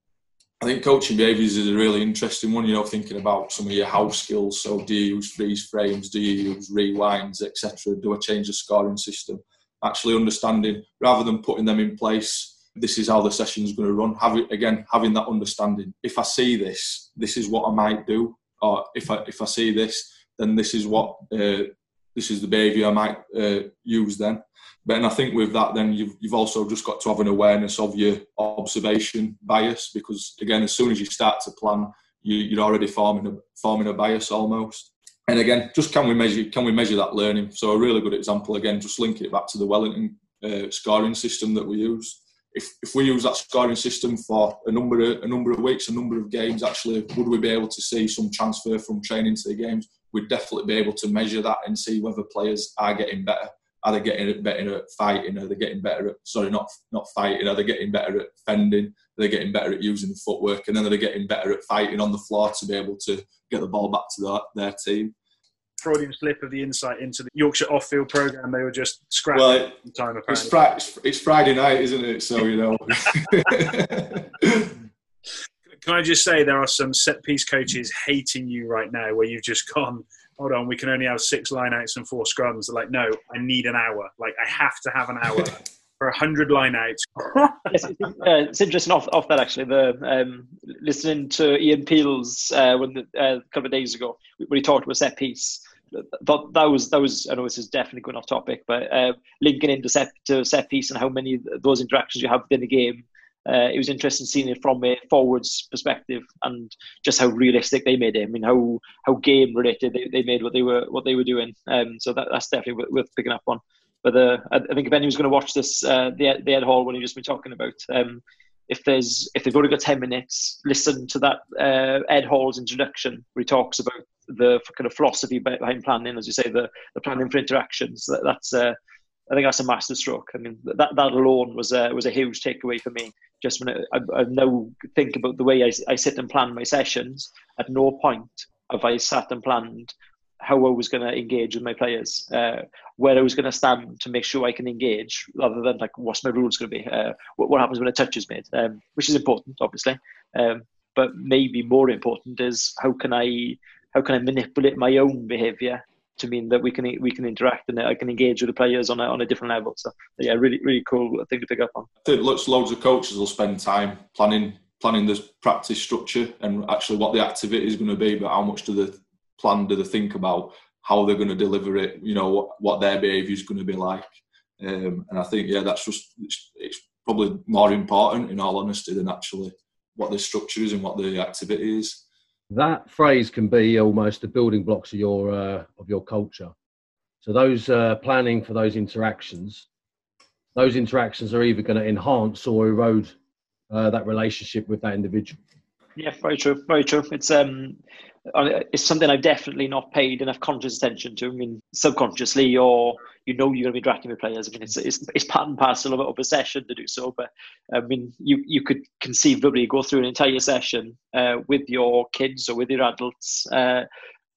I think coaching behaviours is a really interesting one. You know, thinking about some of your house skills. So, do you use freeze frames? Do you use rewinds, etc.? Do I change the scoring system? Actually, understanding rather than putting them in place. This is how the session is going to run. Having again having that understanding. If I see this, this is what I might do. Or if I if I see this, then this is what uh, this is the behaviour I might uh, use then. But and I think with that, then you've you've also just got to have an awareness of your observation bias because again, as soon as you start to plan, you, you're already forming a forming a bias almost. And again, just can we measure can we measure that learning? So a really good example again, just link it back to the Wellington uh, scoring system that we use. If, if we use that scoring system for a number of a number of weeks, a number of games, actually, would we be able to see some transfer from training to the games? We'd definitely be able to measure that and see whether players are getting better are they getting better at fighting? Are they getting better at sorry, not not fighting? Are they getting better at fending? Are they getting better at using the footwork? And then are they getting better at fighting on the floor to be able to get the ball back to their, their team? Freudian slip of the insight into the Yorkshire off-field program. They were just scrapping well, time. Apparently, it's, fr- it's Friday night, isn't it? So you know. [LAUGHS] [LAUGHS] Can I just say there are some set piece coaches hating you right now, where you've just gone hold on, we can only have six lineouts and four scrums. They're like, no, I need an hour. Like, I have to have an hour [LAUGHS] for a hundred lineouts. [LAUGHS] yes, it's, uh, it's, interesting off, off that actually. The um, listening to Ian Peels uh, when the, uh, a couple of days ago when he talked about set piece. That, that was that was I know this is definitely going off topic, but uh, linking into set to set piece and how many of those interactions you have within the game uh, it was interesting seeing it from a forwards perspective and just how realistic they made it. I mean, how how game related they, they made what they were what they were doing. Um, so that, that's definitely worth picking up on. But uh, I, I think if anyone's going to watch this, uh, the the Ed Hall one you've just been talking about, um, if there's if they've only got ten minutes, listen to that uh, Ed Hall's introduction where he talks about the kind of philosophy behind planning, as you say, the the planning for interactions. That, that's uh, I think that's a master stroke. I mean, that that alone was a was a huge takeaway for me just when I, I, now think about the way I, I sit and plan my sessions, at no point have I sat and planned how I was going to engage with my players, uh, where I was going to stand to make sure I can engage, rather than like what's my rules going to be, uh, what, what, happens when a touch is made, um, which is important, obviously. Um, but maybe more important is how can I how can I manipulate my own behaviour to mean that we can we can interact and I can engage with the players on a, on a different level. So yeah, really really cool thing to pick up on. Loads of coaches will spend time planning planning the practice structure and actually what the activity is going to be, but how much do they plan? Do they think about how they're going to deliver it? You know what what their behaviour is going to be like. Um, and I think yeah, that's just it's, it's, probably more important in all honesty than actually what the structure is and what the activity is. That phrase can be almost the building blocks of your uh, of your culture. So those uh, planning for those interactions, those interactions are either going to enhance or erode uh, that relationship with that individual. Yeah, very true. Very true. It's um, it's something I've definitely not paid enough conscious attention to. I mean, subconsciously, or you know, you're going to be interacting with players. I mean, it's it's, it's part and parcel of a session to do so. But I mean, you you could conceivably go through an entire session uh, with your kids or with your adults, uh,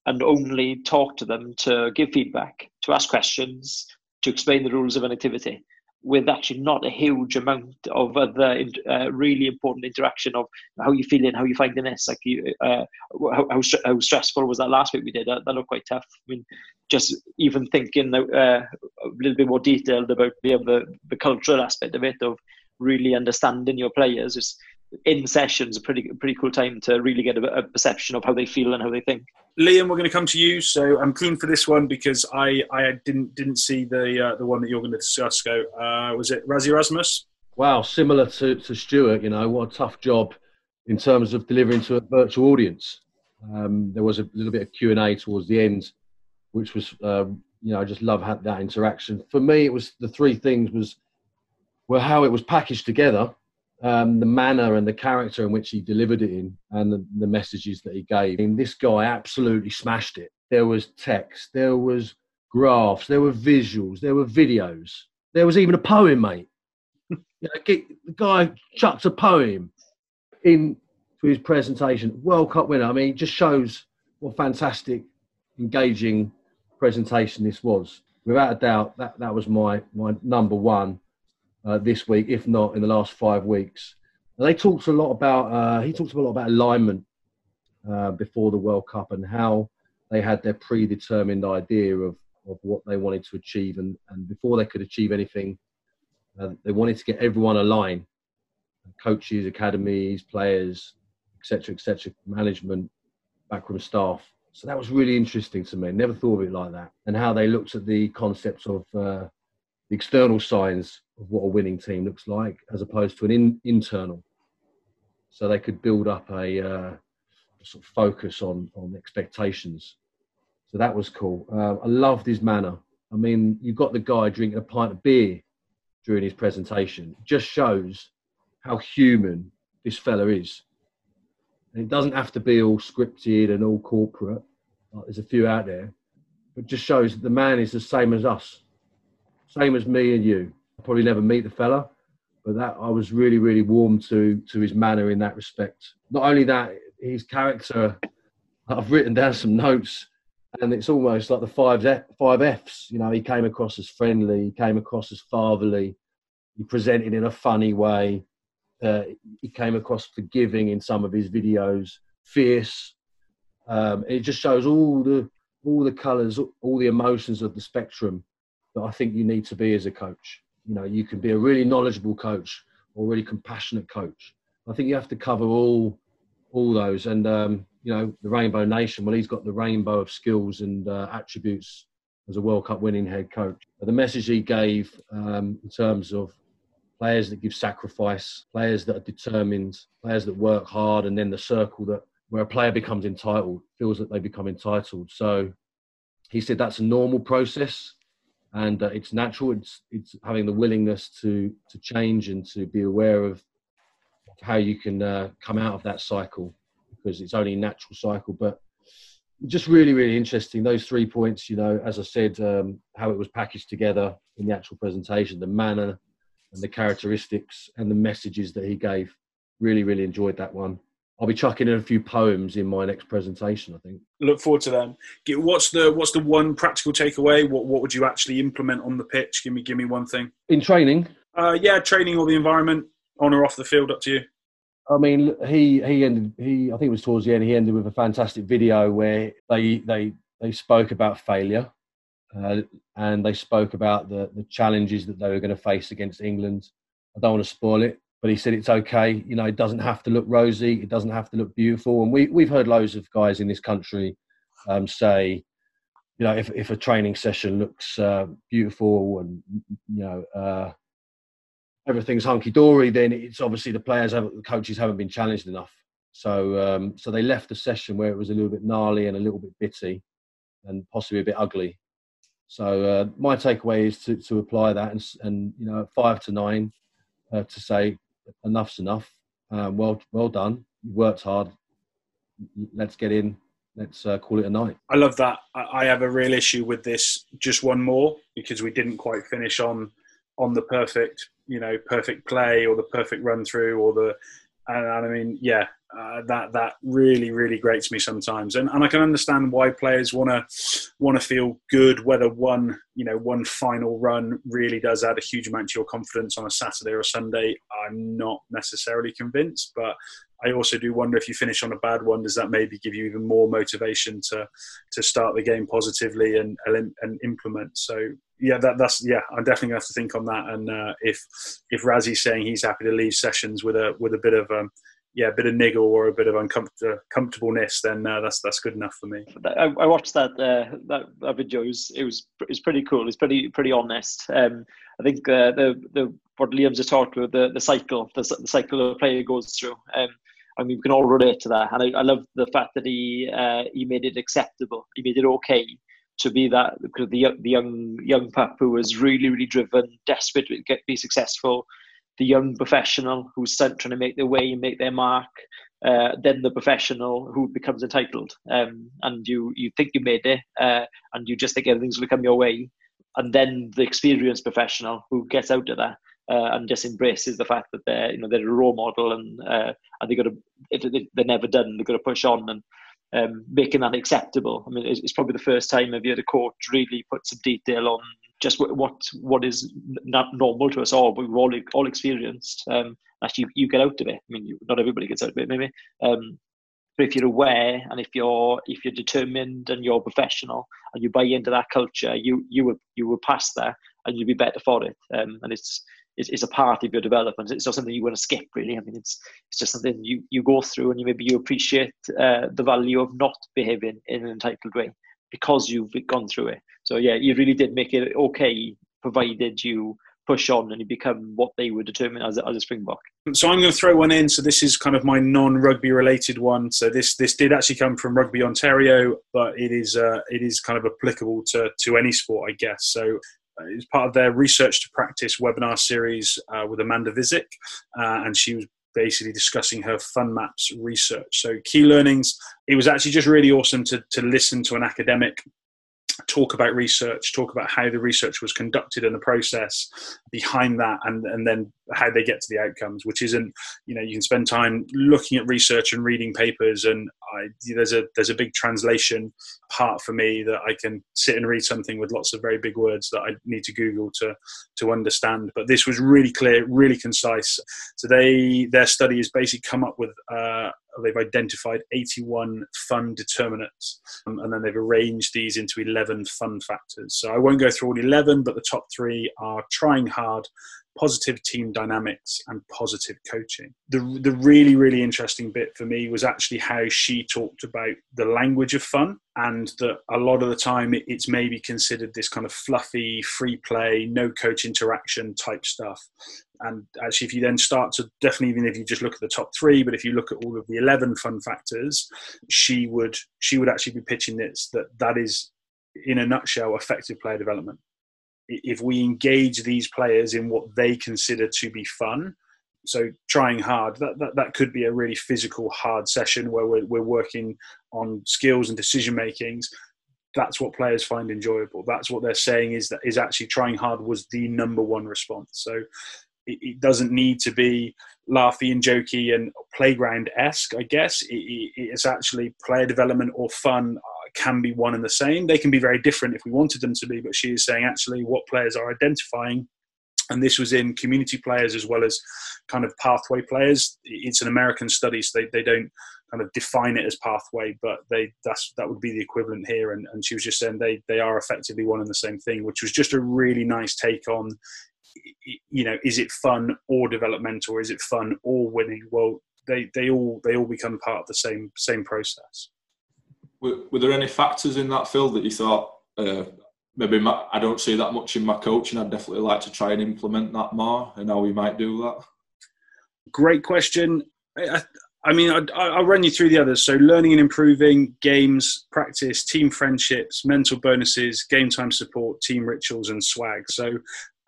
and only talk to them to give feedback, to ask questions, to explain the rules of an activity with actually not a huge amount of other uh, really important interaction of how you feeling, how you finding this, like you, uh, how, how, how, stressful was that last week we did? That, that looked quite tough. I mean, just even thinking uh, a little bit more detailed about the, the, the cultural aspect of it, of really understanding your players is in sessions a pretty pretty cool time to really get a, a, perception of how they feel and how they think. Liam, we're going to come to you. So I'm keen for this one because I, I didn't didn't see the uh, the one that you're going to discuss. Go, uh, was it Rassie Erasmus? Wow, similar to, to Stuart. You know what a tough job in terms of delivering to a virtual audience. Um, there was a little bit of Q and A towards the end, which was uh, you know I just love that interaction. For me, it was the three things was well how it was packaged together um, the manner and the character in which he delivered it in and the, the messages that he gave. I mean, this guy absolutely smashed it. There was text, there was graphs, there were visuals, there were videos, there was even a poem, mate. [LAUGHS] you know, the guy chucked a poem in for his presentation. World Cup winner. I mean, it just shows what fantastic, engaging presentation this was. Without a doubt, that, that was my, my number one uh, this week, if not in the last five weeks. And they talked a lot about. Uh, he talked a lot about alignment uh, before the World Cup and how they had their predetermined idea of of what they wanted to achieve, and and before they could achieve anything, uh, they wanted to get everyone aligned: coaches, academies, players, etc., etc., management, backroom staff. So that was really interesting to me. Never thought of it like that, and how they looked at the concepts of uh, the external signs of what a winning team looks like as opposed to an in, internal. So they could build up a, uh, sort of focus on, on expectations. So that was cool. Uh, I loved his manner. I mean, you've got the guy drinking a pint of beer during his presentation. It just shows how human this fella is. And it doesn't have to be all scripted and all corporate. Like there's a few out there. But just shows that the man is the same as us, same as me and you probably never meet the fella, but that I was really, really warm to to his manner in that respect. Not only that, his character. I've written down some notes, and it's almost like the five five Fs. You know, he came across as friendly, he came across as fatherly, he presented in a funny way. Uh, he came across forgiving in some of his videos, fierce. Um, it just shows all the all the colours, all the emotions of the spectrum that I think you need to be as a coach. You know, you can be a really knowledgeable coach or really compassionate coach. I think you have to cover all all those. And um, you know, the Rainbow Nation. Well, he's got the rainbow of skills and uh, attributes as a World Cup winning head coach. But the message he gave um, in terms of players that give sacrifice, players that are determined, players that work hard, and then the circle that where a player becomes entitled, feels that they become entitled. So he said that's a normal process and uh, it's natural. It's it's having the willingness to to change and to be aware of how you can uh, come out of that cycle because it's only a natural cycle. But just really really interesting those three points. You know, as I said, um, how it was packaged together in the actual presentation, the manner and the characteristics and the messages that he gave. Really really enjoyed that one. I'll be chucking in a few poems in my next presentation. I think. Look forward to them. What's the What's the one practical takeaway? What What would you actually implement on the pitch? Give me Give me one thing. In training. Uh, yeah, training or the environment, on or off the field, up to you. I mean, he he ended. He I think it was towards the end. He ended with a fantastic video where they they they spoke about failure, uh, and they spoke about the the challenges that they were going to face against England. I don't want to spoil it, but he said it's okay. You know, it doesn't have to look rosy. It doesn't have to look beautiful. And we we've heard loads of guys in this country um, say, you know, if, if a training session looks uh, beautiful and you know uh, everything's hunky dory, then it's obviously the players, have, the coaches haven't been challenged enough. So um, so they left the session where it was a little bit gnarly and a little bit bitty, and possibly a bit ugly. So uh, my takeaway is to, to apply that and, and you know five to nine uh, to say enough's enough. Um, well well done. You worked hard. Let's get in let's uh, call it a night. I love that. I have a real issue with this. Just one more because we didn't quite finish on on the perfect, you know, perfect play or the perfect run through or the. And, and I mean, yeah, uh, that that really really grates me sometimes, and and I can understand why players want to want to feel good. Whether one you know one final run really does add a huge amount to your confidence on a Saturday or a Sunday. I'm not necessarily convinced, but I also do wonder if you finish on a bad one, does that maybe give you even more motivation to to start the game positively and and implement? So yeah, that, that's yeah, I'm definitely gonna have to think on that. And uh, if if Rassie's saying he's happy to leave sessions with a with a bit of um, yeah, a bit of niggle or a bit of uncomfortableness, then uh, that's that's good enough for me. I, I watched that uh, that, that video. It was, it was it was pretty cool. It's pretty pretty honest. Um, I think uh, the the what Liam's just talked about the the cycle the, the cycle a player goes through. Um, I mean, we can all relate to that. And I, I love the fact that he uh, he made it acceptable. He made it okay to be that because the the young young pup who was really really driven, desperate to get be successful. The young professional who's sent trying to make their way, and make their mark. Uh, then the professional who becomes entitled, um, and you you think you made it, uh, and you just think everything's going to come your way, and then the experienced professional who gets out of that uh, and just embraces the fact that they're you know they're a role model and uh, and they got to they're never done. They've got to push on and um, making that acceptable. I mean, it's, it's, probably the first time I've heard a court really put some detail on just what what, what is not normal to us all, but we've all all experienced. Um, actually, you get out of it. I mean, you, not everybody gets out of it, maybe. Um, but if you're aware and if you're if you're determined and you're professional and you buy into that culture, you you will you will pass that and you'll be better for it. Um, and it's is a part of your development. It's not something you want to skip, really. I mean, it's it's just something you, you go through, and you maybe you appreciate uh, the value of not behaving in an entitled way because you've gone through it. So yeah, you really did make it okay, provided you push on and you become what they would determine as a, as a Springbok. So I'm going to throw one in. So this is kind of my non-rugby related one. So this this did actually come from Rugby Ontario, but it is uh, it is kind of applicable to to any sport, I guess. So is part of their research to practice webinar series uh, with Amanda Visek, uh, and she was basically discussing her fun maps research. So key learnings. It was actually just really awesome to to listen to an academic talk about research, talk about how the research was conducted and the process behind that, and, and then how they get to the outcomes, which isn't, you know, you can spend time looking at research and reading papers, and I, there's a there's a big translation part for me that I can sit and read something with lots of very big words that I need to Google to to understand. But this was really clear, really concise. So they their study has basically come up with uh, they've identified 81 fun determinants um, and then they've arranged these into 11 fun factors. So I won't go through all 11, but the top three are trying hard, positive team dynamics and positive coaching. The, the really, really interesting bit for me was actually how she talked about the language of fun and that a lot of the time it's maybe considered this kind of fluffy, free play, no coach interaction type stuff. And actually, if you then start to definitely, even if you just look at the top three, but if you look at all of the 11 fun factors, she would, she would actually be pitching this that that is in a nutshell effective player development if we engage these players in what they consider to be fun. So trying hard that, that, that could be a really physical hard session where we're, we're working on skills and decision makings. That's what players find enjoyable. That's what they're saying is that is actually trying hard was the number one response. So it, it doesn't need to be laughy and jokey and playground-esque i guess it, it, it's actually player development or fun uh, can be one and the same. They can be very different if we wanted them to be, but she is saying actually what players are identifying and this was in community players as well as kind of pathway players. It's an American study, so they, they don't kind of define it as pathway, but they that's that would be the equivalent here. And, and she was just saying they they are effectively one and the same thing, which was just a really nice take on. You know, is it fun or developmental? Is it fun or winning? Well, they they all they all become part of the same same process. Were, were there any factors in that field that you thought uh, maybe my, I don't see that much in my coaching. I'd definitely like to try and implement that more, and how we might do that. Great question. I, I mean, I, will run you through the others. So, learning and improving, games, practice, team friendships, mental bonuses, game time support, team rituals, and swag. So,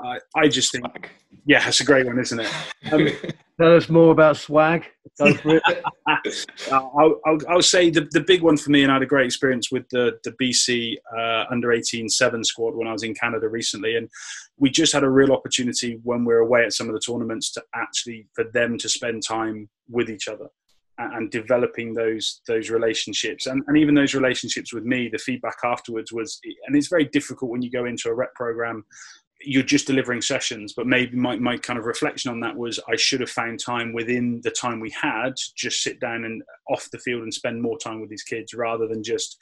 I, I just think, yeah, it's a great one, isn't it? Um, [LAUGHS] Tell us more about swag. [LAUGHS] I'll, I'll, I'll, say the, the big one for me, and I had a great experience with the, the BC uh, under 18 seven squad when I was in Canada recently. And we just had a real opportunity when we were away at some of the tournaments to actually, for them to spend time with each other and developing those those relationships and, and even those relationships with me the feedback afterwards was and it's very difficult when you go into a rep program you're just delivering sessions but maybe my, my kind of reflection on that was i should have found time within the time we had to just sit down and off the field and spend more time with these kids rather than just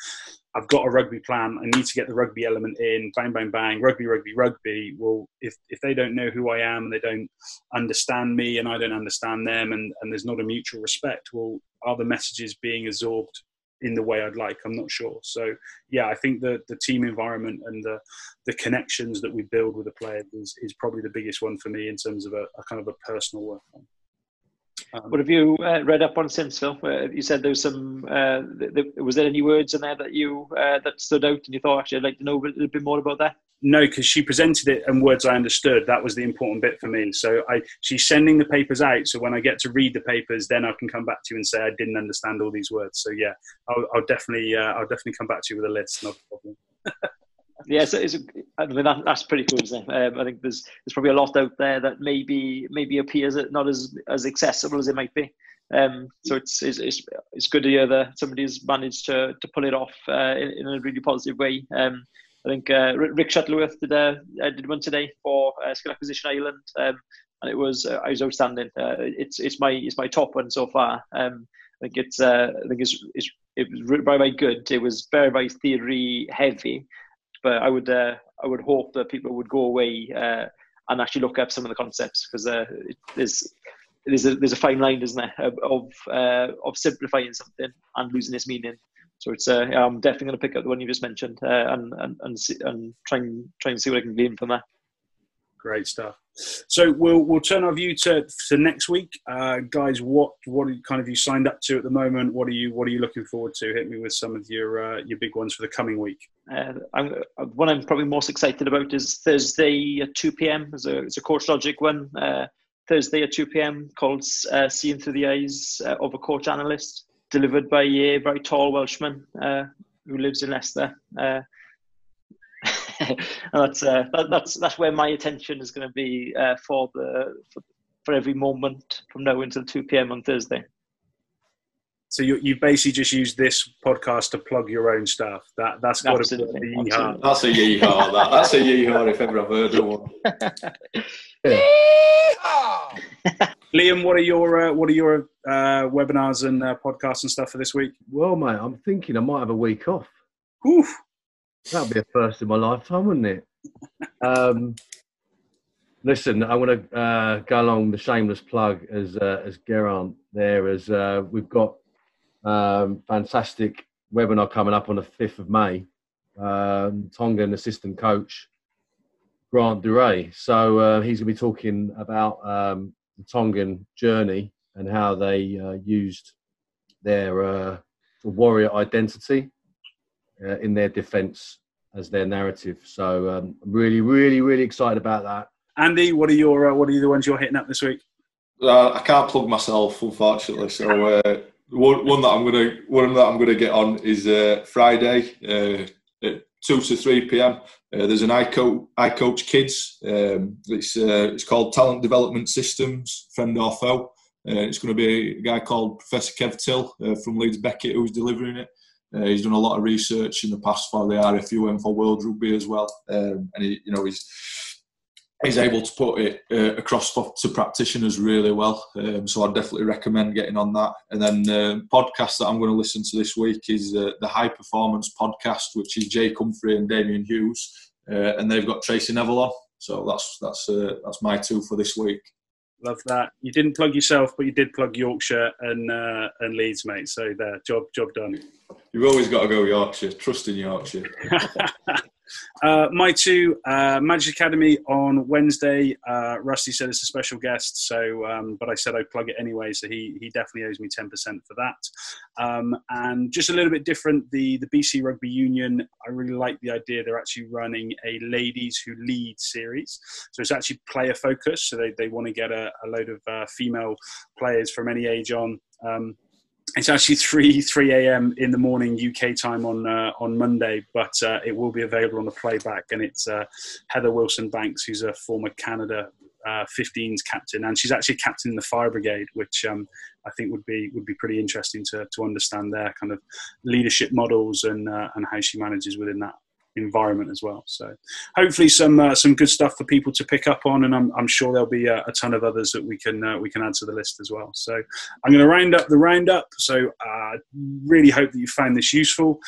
i've got a rugby plan i need to get the rugby element in bang bang bang rugby rugby rugby. Well if, if they don't know who i am and they don't understand me and i don't understand them and, and there's not a mutual respect well are the messages being absorbed in the way I'd like. I'm not sure. So yeah, I think the the team environment and the the connections that we build with the players is, is probably the biggest one for me in terms of a, a kind of a personal work. Um, what have you uh, read up on since Phil? Uh, you said there was some. Uh, th- th- was there any words in there that you uh, that stood out, and you thought actually I'd like to know a little bit more about that? no, because she presented it in words I understood. That was the important bit for me. So I, she's sending the papers out. So when I get to read the papers, then I can come back to you and say I didn't understand all these words. So yeah, I'll, I'll definitely, uh, I'll definitely come back to you with a list. No problem. [LAUGHS] yeah, so it's a, I mean that, that's pretty cool, isn't it? Um, I think there's there's probably a lot out there that maybe maybe appears not as as accessible as it might be. Um, so it's, it's, it's it's good to hear that somebody's managed to to pull it off uh, in, in, a really positive way. Um, I think uh, Ric Shuttleworth did a uh, did one today for uh, Skill Acquisition Ireland, um, and it was uh, I was outstanding. Uh, it's it's my it's my top one so far. Um, I think it's uh, I think it's, it's it was very very good. It was very very theory heavy, but I would uh, I would hope that people would go away uh, and actually look up some of the concepts because uh, there's there's a there's a fine line, isn't there, of uh, of simplifying something and losing its meaning. So it's uh, I'm definitely going to pick up the one you just mentioned uh, and and and, see, and try and try and see what I can glean from that. Great stuff. So we'll we'll turn our view to to next week, uh, guys. What what kind of you signed up to at the moment? What are you what are you looking forward to? Hit me with some of your uh, your big ones for the coming week. Uh, I'm, one I'm probably most excited about is Thursday at two p.m. It's a it's a Coach Logic one. Uh, Thursday at two p.m. called uh, "Seeing Through the Eyes of a Coach Analyst." delivered by a very tall Welshman uh, who lives in Leicester. [LAUGHS] And that's uh, that, that's that's where my attention is going to be uh, for the for, for, every moment from now until two p.m. on Thursday. So you you basically just use this podcast to plug your own stuff. That that's got to be a yeehaw. That's a yeehaw. That, that's a yeehaw if ever I've heard of one. [LAUGHS] Liam, what are your uh, what are your uh, webinars and uh, podcasts and stuff for this week? Well, mate, I'm thinking I might have a week off. Oof. That'd be a first in my lifetime, wouldn't it? um, listen, I want to uh, go along the shameless plug as uh, as Geraint there, as uh, we've got um, fantastic webinar coming up on the fifth of May. Um, Tongan assistant coach Grant Doorey. So uh, he's going to be talking about um, the Tongan journey and how they uh, used their uh, warrior identity uh, in their defence as their narrative. So um, I'm really, really, really excited about that. Andy, what are your uh, what are the ones you're hitting up this week? Uh, I can't plug myself, unfortunately. So uh, one, one, that I'm gonna one that I'm gonna get on is Friday at two to three p.m. Uh, there's an I coach, iCoachKids. Um, it's uh, it's called Talent Development Systems, from or foe. Uh, it's going to be a guy called Professor Kev Till uh, from Leeds Beckett who's delivering it. Uh, he's done a lot of research in the past for the RFU and for World Rugby as well, um, and he, you know he's he's able to put it uh, across to practitioners really well. Um, so I'd definitely recommend getting on that. And then uh, podcast that I'm going to listen to this week is uh, the High Performance Podcast, which is Jake Humphrey and Damian Hughes, uh, and they've got Tracey Neville on. So that's that's uh, that's my two for this week. Love that. You didn't plug yourself, but you did plug Yorkshire and uh, and Leeds, mate. So there, job job done. You've always got to go Yorkshire. Trust in Yorkshire. [LAUGHS] Uh, my two, uh, Magic Academy on Wednesday. Uh, Rusty said it's a special guest, so um, but I said I'd plug it anyway, so he he definitely owes me ten percent for that. Um, and just a little bit different, the the BC Rugby Union. I really like the idea they're actually running a ladies who lead series, so it's actually player focused. So they they want to get a, a load of uh, female players from any age on. Um, it's actually three three a.m. in the morning UK time on uh, on Monday, but uh, it will be available on the playback. And it's uh, Heather Wilson Banks, who's a former Canada 15s uh, captain, and she's actually captain in the fire brigade, which um, I think would be would be pretty interesting to to understand their kind of leadership models and uh, and how she manages within that environment as well. So hopefully some uh, some good stuff for people to pick up on, and I'm, I'm sure there'll be a, a, ton of others that we can uh, we can add to the list as well. So I'm going to round up the roundup. So I uh, really hope that you found this useful.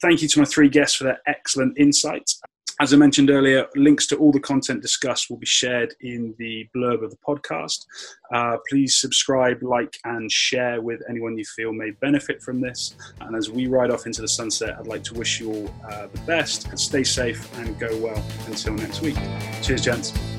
Thank you to my three guests for their excellent insights. As I mentioned earlier, links to all the content discussed will be shared in the blurb of the podcast. Uh, please subscribe, like, and share with anyone you feel may benefit from this. And as we ride off into the sunset, I'd like to wish you all uh, the best. Stay safe and go well until next week. Cheers, gents.